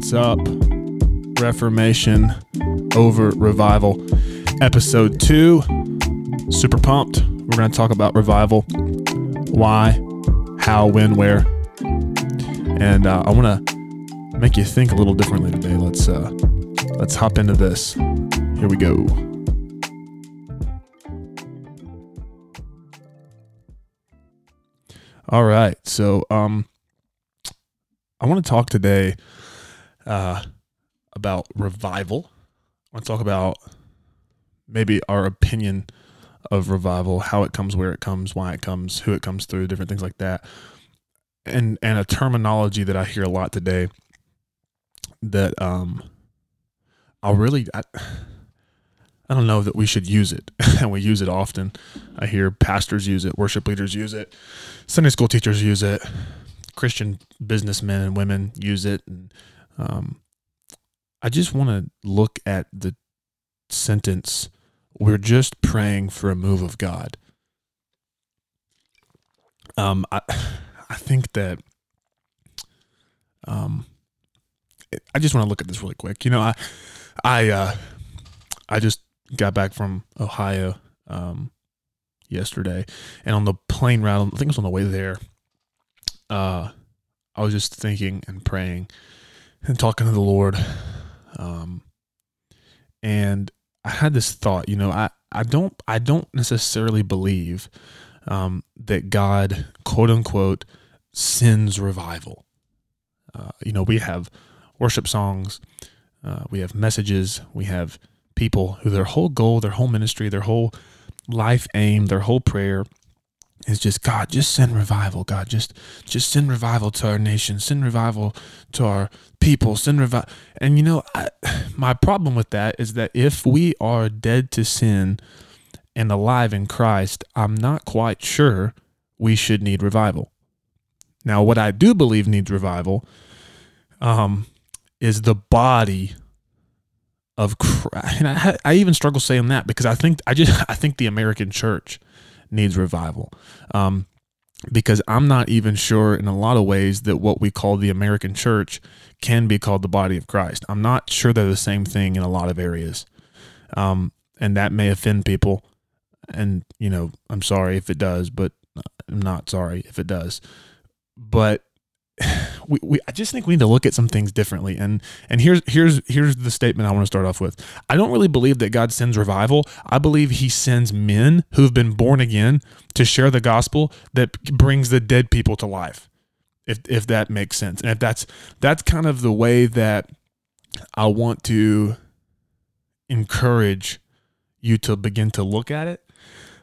what's up? Reformation over revival. Episode two. Super pumped. We're going to talk about revival. Why, how, when, where. And uh, I want to make you think a little differently today. Let's uh, let's hop into this. Here we go. All right. So, um, I want to talk today uh, about revival. I want to talk about maybe our opinion of revival, how it comes, where it comes, why it comes, who it comes through, different things like that. And and a terminology that I hear a lot today that um I'll really I, I don't know that we should use it, and we use it often. I hear pastors use it, worship leaders use it, Sunday school teachers use it, Christian businessmen and women use it. And um, I just want to look at the sentence we're just praying for a move of God. Um, I, I think that, um, I just want to look at this really quick. You know, I, I, uh, I just got back from Ohio, um, yesterday, and on the plane ride, I think it was on the way there uh, I was just thinking and praying and talking to the Lord. Um, and I had this thought, you know, I, I don't, I don't necessarily believe, um, that God, quote unquote, sends revival. Uh, you know, we have worship songs, uh, we have messages, we have people who their whole goal, their whole ministry, their whole life aim, their whole prayer is just God, just send revival, God, just just send revival to our nation, send revival to our people, send revival. And you know, I, my problem with that is that if we are dead to sin and alive in Christ, I'm not quite sure we should need revival. Now, what I do believe needs revival um, is the body of Christ. And I, I even struggle saying that because I think I just I think the American church needs revival. Um, because I'm not even sure in a lot of ways that what we call the American church can be called the body of Christ. I'm not sure they're the same thing in a lot of areas. Um, and that may offend people. And, you know, I'm sorry if it does, but I'm not sorry if it does. But we, we I just think we need to look at some things differently. And and here's here's here's the statement I want to start off with. I don't really believe that God sends revival. I believe he sends men who've been born again to share the gospel that brings the dead people to life. If if that makes sense. And if that's that's kind of the way that I want to encourage you to begin to look at it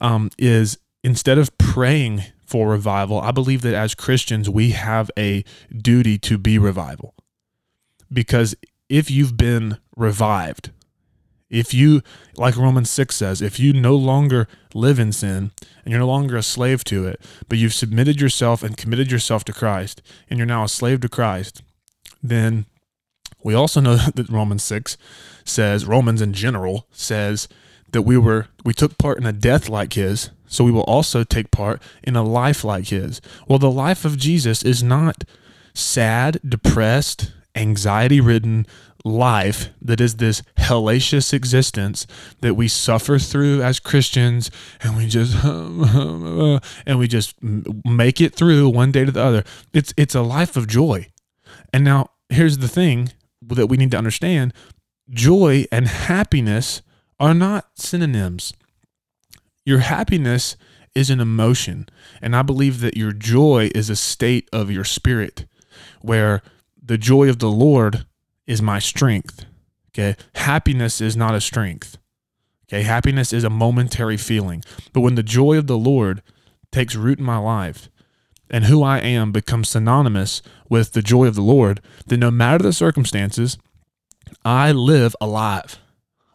um, is instead of praying for revival, I believe that as Christians, we have a duty to be revival. Because if you've been revived, if you, like Romans 6 says, if you no longer live in sin and you're no longer a slave to it, but you've submitted yourself and committed yourself to Christ, and you're now a slave to Christ, then we also know that Romans 6 says, Romans in general says that we were, we took part in a death like his, so we will also take part in a life like his. Well, the life of Jesus is not sad, depressed, anxiety ridden life that is this hellacious existence that we suffer through as Christians and we just and we just make it through one day to the other. It's it's a life of joy. And now here's the thing that we need to understand, joy and happiness are not synonyms. Your happiness is an emotion. And I believe that your joy is a state of your spirit where the joy of the Lord is my strength. Okay. Happiness is not a strength. Okay. Happiness is a momentary feeling. But when the joy of the Lord takes root in my life and who I am becomes synonymous with the joy of the Lord, then no matter the circumstances, I live alive.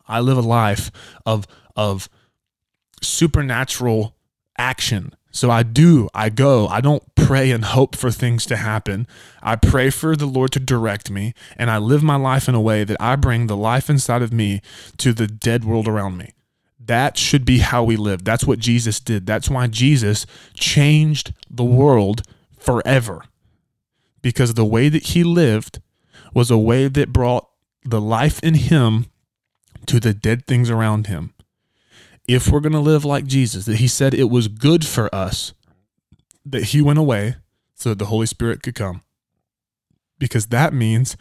I live a life of, of supernatural action. So I do, I go, I don't pray and hope for things to happen. I pray for the Lord to direct me, and I live my life in a way that I bring the life inside of me to the dead world around me. That should be how we live. That's what Jesus did. That's why Jesus changed the world forever. Because the way that he lived was a way that brought the life in him to the dead things around him. If we're going to live like Jesus, that he said it was good for us that he went away so that the Holy Spirit could come. Because that means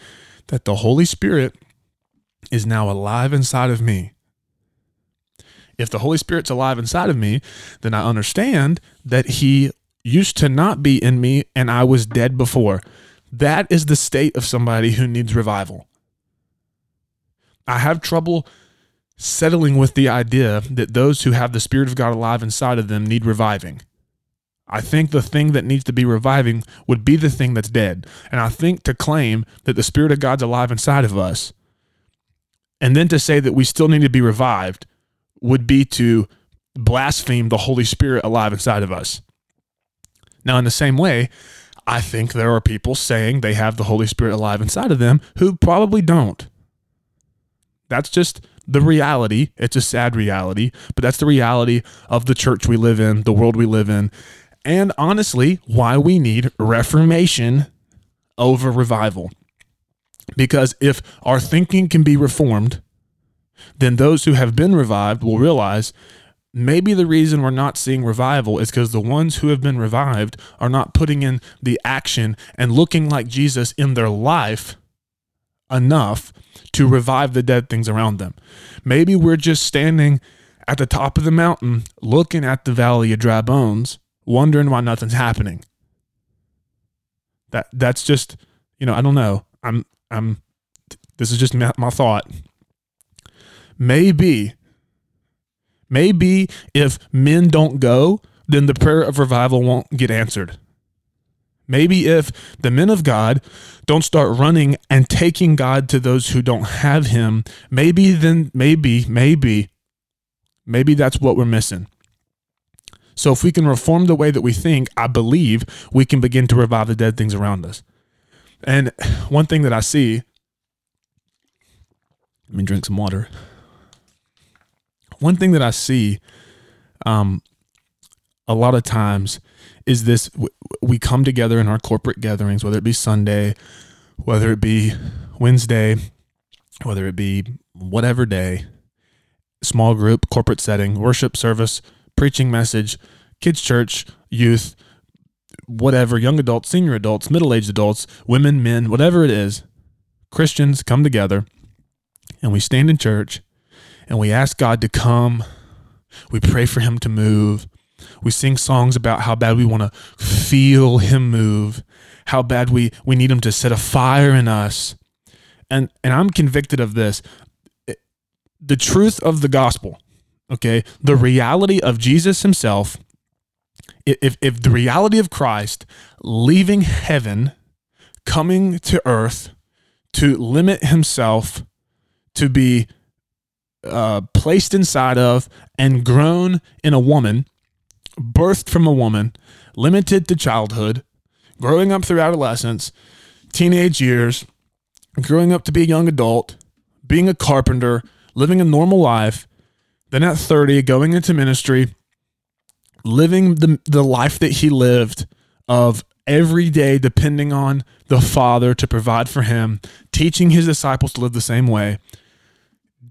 that the Holy Spirit is now alive inside of me. If the Holy Spirit's alive inside of me, then I understand that he used to not be in me and I was dead before. That is the state of somebody who needs revival. I have trouble settling with the idea that those who have the Spirit of God alive inside of them need reviving. I think the thing that needs to be reviving would be the thing that's dead. And I think to claim that the Spirit of God's alive inside of us, and then to say that we still need to be revived, would be to blaspheme the Holy Spirit alive inside of us. Now, in the same way, I think there are people saying they have the Holy Spirit alive inside of them who probably don't. That's just the reality. It's a sad reality, but that's the reality of the church we live in, the world we live in, and honestly, why we need reformation over revival. Because if our thinking can be reformed, then those who have been revived will realize maybe the reason we're not seeing revival is because the ones who have been revived are not putting in the action and looking like Jesus in their life enough to revive the dead things around them. Maybe we're just standing at the top of the mountain looking at the valley of dry bones, wondering why nothing's happening. That that's just, you know, I don't know. I'm I'm this is just my, my thought. Maybe maybe if men don't go, then the prayer of revival won't get answered. Maybe if the men of God don't start running and taking God to those who don't have him, maybe then, maybe, maybe, maybe that's what we're missing. So if we can reform the way that we think, I believe we can begin to revive the dead things around us. And one thing that I see, let me drink some water. One thing that I see um, a lot of times is this we come together in our corporate gatherings, whether it be Sunday, whether it be Wednesday, whether it be whatever day, small group, corporate setting, worship service, preaching message, kids' church, youth, whatever, young adults, senior adults, middle aged adults, women, men, whatever it is, Christians come together and we stand in church and we ask God to come. We pray for Him to move. We sing songs about how bad we want to feel him move, how bad we, we need him to set a fire in us. And and I'm convicted of this. The truth of the gospel, okay? The reality of Jesus himself, if if the reality of Christ leaving heaven, coming to earth to limit himself to be uh, placed inside of and grown in a woman birthed from a woman, limited to childhood, growing up through adolescence, teenage years, growing up to be a young adult, being a carpenter, living a normal life, then at 30, going into ministry, living the, the life that he lived of every day depending on the Father to provide for him, teaching his disciples to live the same way,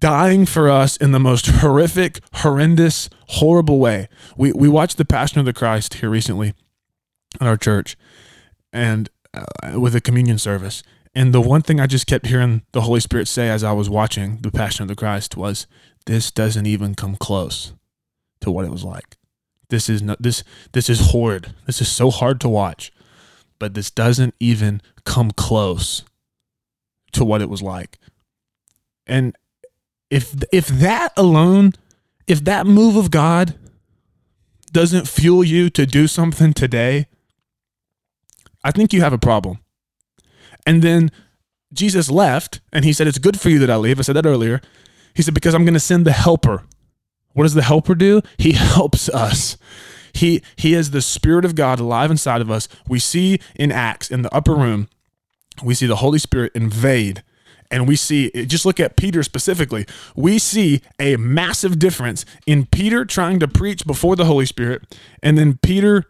dying for us in the most horrific, horrendous, horrible way. We we watched The Passion of the Christ here recently at our church, and uh, with a communion service. And the one thing I just kept hearing the Holy Spirit say as I was watching The Passion of the Christ was, "This doesn't even come close to what it was like. This is not this this is horrid. This is so hard to watch, but this doesn't even come close to what it was like." And if if that alone, if that move of God doesn't fuel you to do something today, I think you have a problem. And then Jesus left and he said, It's good for you that I leave. I said that earlier. He said, Because I'm going to send the helper. What does the helper do? He helps us. He, he is the Spirit of God alive inside of us. We see in Acts in the upper room, we see the Holy Spirit invade and we see just look at Peter specifically. We see a massive difference in Peter trying to preach before the Holy Spirit and then Peter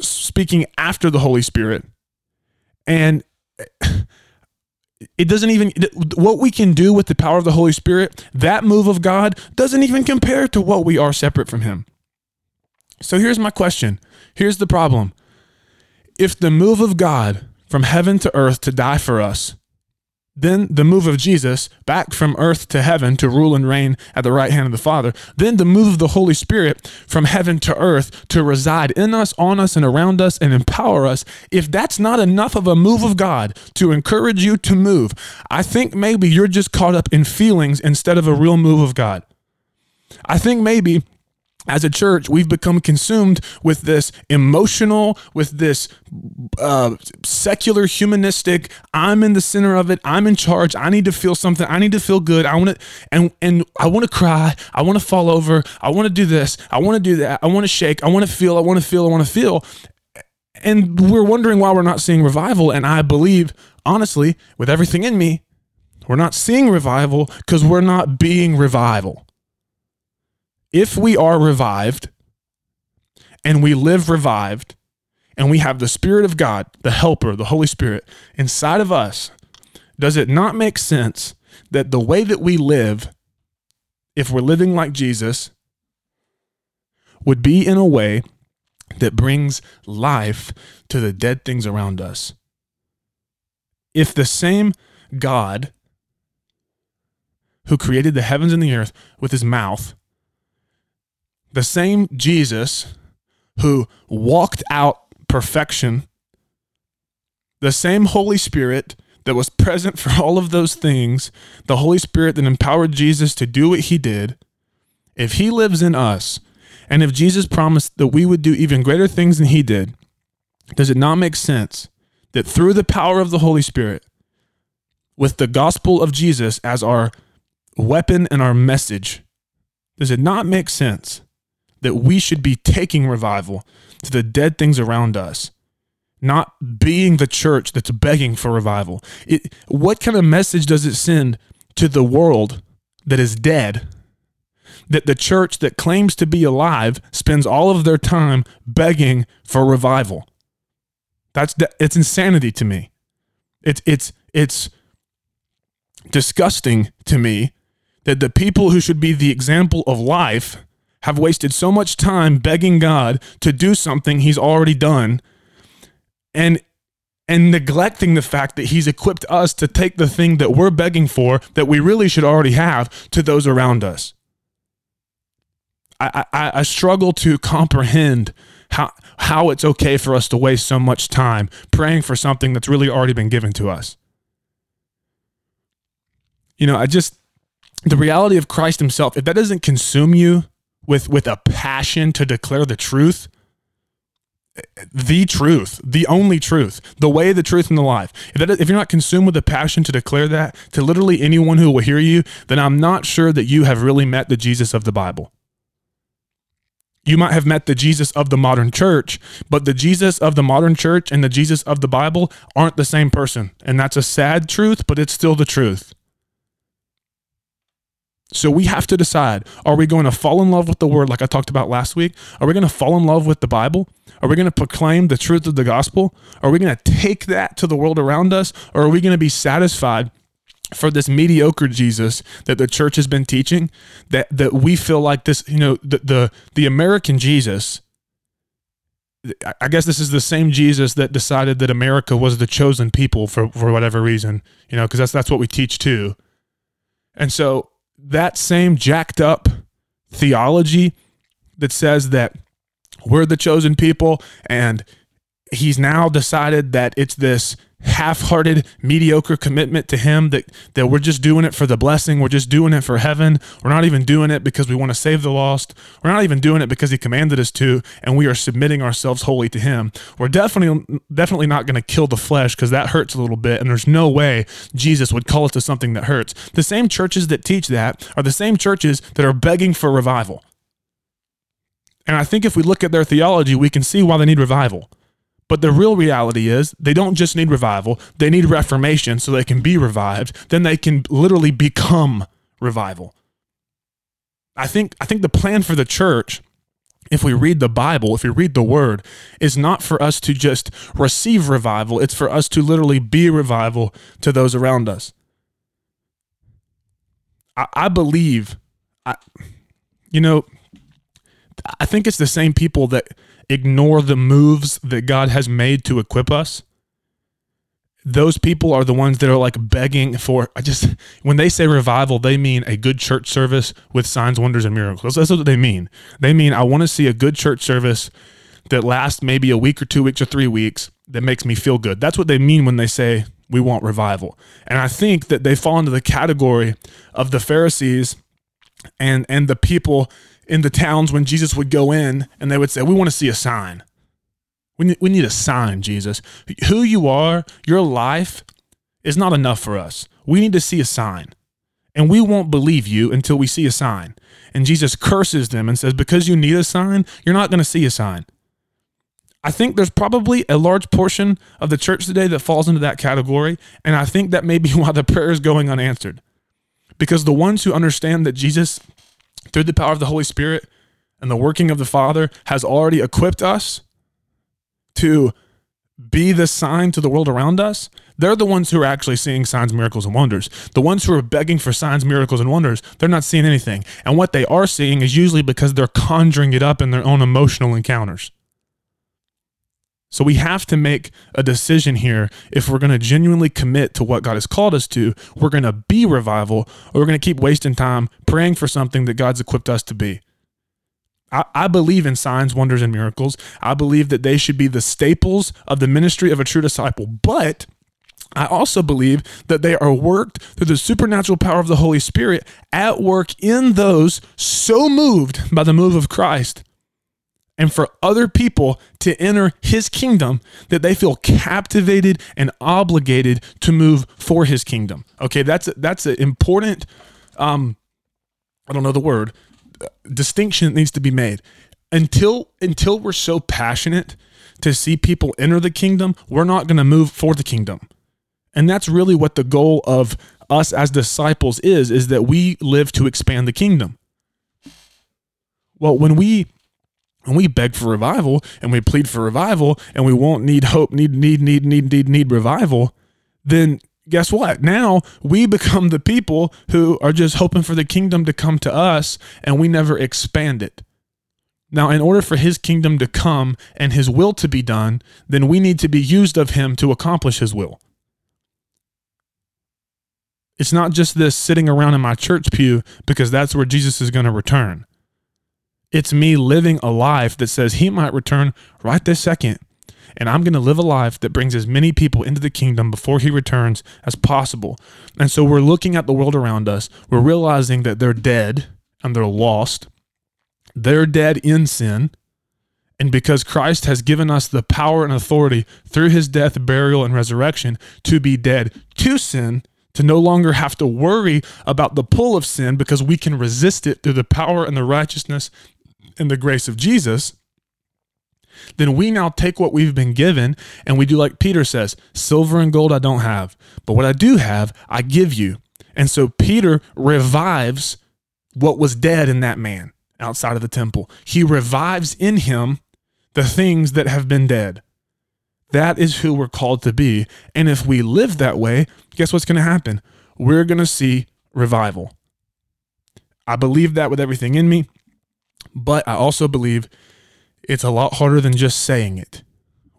speaking after the Holy Spirit. And it doesn't even what we can do with the power of the Holy Spirit, that move of God doesn't even compare to what we are separate from him. So here's my question. Here's the problem. If the move of God from heaven to earth to die for us then the move of Jesus back from earth to heaven to rule and reign at the right hand of the Father. Then the move of the Holy Spirit from heaven to earth to reside in us, on us, and around us and empower us. If that's not enough of a move of God to encourage you to move, I think maybe you're just caught up in feelings instead of a real move of God. I think maybe as a church, we've become consumed with this emotional, with this uh, secular, humanistic. I'm in the center of it. I'm in charge. I need to feel something. I need to feel good. I want to, and and I want to cry. I want to fall over. I want to do this. I want to do that. I want to shake. I want to feel. I want to feel. I want to feel. And we're wondering why we're not seeing revival. And I believe, honestly, with everything in me, we're not seeing revival because we're not being revival if we are revived and we live revived and we have the Spirit of God, the Helper, the Holy Spirit inside of us, does it not make sense that the way that we live, if we're living like Jesus, would be in a way that brings life to the dead things around us? If the same God who created the heavens and the earth with his mouth the same Jesus who walked out perfection, the same Holy Spirit that was present for all of those things, the Holy Spirit that empowered Jesus to do what he did, if he lives in us, and if Jesus promised that we would do even greater things than he did, does it not make sense that through the power of the Holy Spirit, with the gospel of Jesus as our weapon and our message, does it not make sense that we should be taking revival to the dead things around us, not being the church that's begging for revival. It, what kind of message does it send to the world that is dead? That the church that claims to be alive spends all of their time begging for revival. That's it's insanity to me. It's it's it's disgusting to me that the people who should be the example of life have wasted so much time begging God to do something he's already done and and neglecting the fact that he's equipped us to take the thing that we're begging for that we really should already have to those around us. I, I, I struggle to comprehend how how it's okay for us to waste so much time praying for something that's really already been given to us. You know, I just the reality of Christ himself, if that doesn't consume you, with with a passion to declare the truth the truth the only truth the way the truth and the life. If, that, if you're not consumed with a passion to declare that to literally anyone who will hear you then i'm not sure that you have really met the jesus of the bible. You might have met the jesus of the modern church but the jesus of the modern church and the jesus of the bible aren't the same person. And that's a sad truth but it's still the truth so we have to decide are we going to fall in love with the word, like I talked about last week? Are we going to fall in love with the Bible? Are we going to proclaim the truth of the gospel? Are we going to take that to the world around us? Or are we going to be satisfied? For this mediocre Jesus that the church has been teaching, that that we feel like this, you know, the the, the American Jesus I guess this is the same Jesus that decided that America was the chosen people for, for whatever reason, you know, because that's that's what we teach too. And so that same jacked up theology that says that we're the chosen people and he's now decided that it's this half-hearted mediocre commitment to him that that we're just doing it for the blessing. We're just doing it for heaven. We're not even doing it because we want to save the lost. We're not even doing it because he commanded us to and we are submitting ourselves wholly to him. We're definitely definitely not going to kill the flesh because that hurts a little bit and there's no way jesus would call us to something that hurts. The same churches that teach that are the same churches that are begging for revival. And i think if we look at their theology we can see why they need revival but the real reality is they don't just need revival, they need reformation so they can be revived. Then they can literally become revival. I think I think the plan for the church if we read the Bible, if we read the Word, is not for us to just receive revival, it's for us to literally be revival to those around us. I, I believe, I, you know, I think it's the same people that ignore the moves that God has made to equip us. Those people are the ones that are like begging for. I just, when they say revival, they mean a good church service with signs, wonders, and miracles. That's what they mean. They mean, I want to see a good church service that lasts maybe a week or two weeks or three weeks that makes me feel good. That's what they mean when they say we want revival. And I think that they fall into the category of the Pharisees and and the people in the towns when Jesus would go in and they would say, "We want to see a sign. We need, we need a sign, Jesus. Who you are, your life is not enough for us. We need to see a sign." And we won't believe you until we see a sign. And Jesus curses them and says, Because you need a sign, you're not going to see a sign. I think there's probably a large portion of the church today that falls into that category. And I think that may be why the prayer is going unanswered. Because the ones who understand that Jesus, through the power of the Holy Spirit and the working of the Father, has already equipped us to be the sign to the world around us, they're the ones who are actually seeing signs, miracles, and wonders. The ones who are begging for signs, miracles, and wonders, they're not seeing anything. And what they are seeing is usually because they're conjuring it up in their own emotional encounters. So we have to make a decision here if we're going to genuinely commit to what God has called us to. We're going to be revival, or we're going to keep wasting time praying for something that God's equipped us to be. I, I believe in signs, wonders, and miracles. I believe that they should be the staples of the ministry of a true disciple. But I also believe that they are worked through the supernatural power of the Holy Spirit at work in those so moved by the move of Christ and for other people to enter his kingdom that they feel captivated and obligated to move for his kingdom. Okay, that's a, that's an important um I don't know the word distinction that needs to be made. Until until we're so passionate to see people enter the kingdom, we're not going to move for the kingdom. And that's really what the goal of us as disciples is is that we live to expand the kingdom. Well, when we and we beg for revival and we plead for revival and we won't need hope, need, need, need, need, need, need revival, then guess what? Now we become the people who are just hoping for the kingdom to come to us and we never expand it. Now, in order for his kingdom to come and his will to be done, then we need to be used of him to accomplish his will. It's not just this sitting around in my church pew because that's where Jesus is going to return. It's me living a life that says he might return right this second. And I'm going to live a life that brings as many people into the kingdom before he returns as possible. And so we're looking at the world around us. We're realizing that they're dead and they're lost. They're dead in sin. And because Christ has given us the power and authority through his death, burial, and resurrection to be dead to sin, to no longer have to worry about the pull of sin because we can resist it through the power and the righteousness in the grace of Jesus, then we now take what we've been given and we do like Peter says silver and gold I don't have, but what I do have, I give you. And so Peter revives what was dead in that man outside of the temple. He revives in him the things that have been dead. That is who we're called to be. And if we live that way, guess what's going to happen? We're going to see revival. I believe that with everything in me. But I also believe it's a lot harder than just saying it.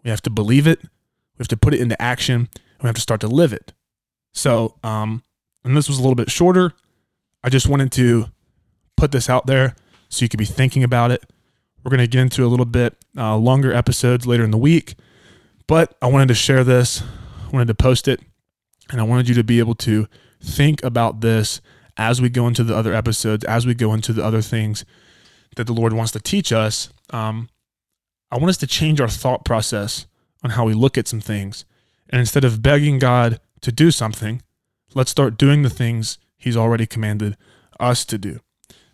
We have to believe it, we have to put it into action, we have to start to live it. So, um, and this was a little bit shorter. I just wanted to put this out there so you could be thinking about it. We're going to get into a little bit uh, longer episodes later in the week, but I wanted to share this, I wanted to post it, and I wanted you to be able to think about this as we go into the other episodes, as we go into the other things that the Lord wants to teach us, um, I want us to change our thought process on how we look at some things. And instead of begging God to do something, let's start doing the things He's already commanded us to do.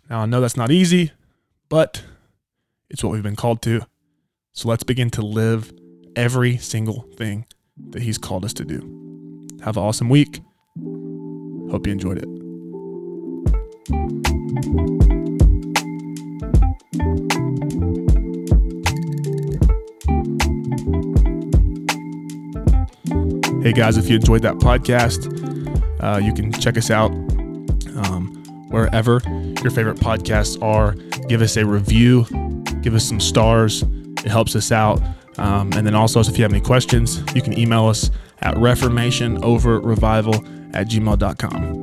Now, I know that's not easy, but it's what we've been called to. So let's begin to live every single thing that He's called us to do. Have an awesome week. Hope you enjoyed it. Hey guys, if you enjoyed that podcast, uh, you can check us out um, wherever your favorite podcasts are. Give us a review, give us some stars. It helps us out. Um, and then also, if you have any questions, you can email us at reformationoverrevival at gmail.com.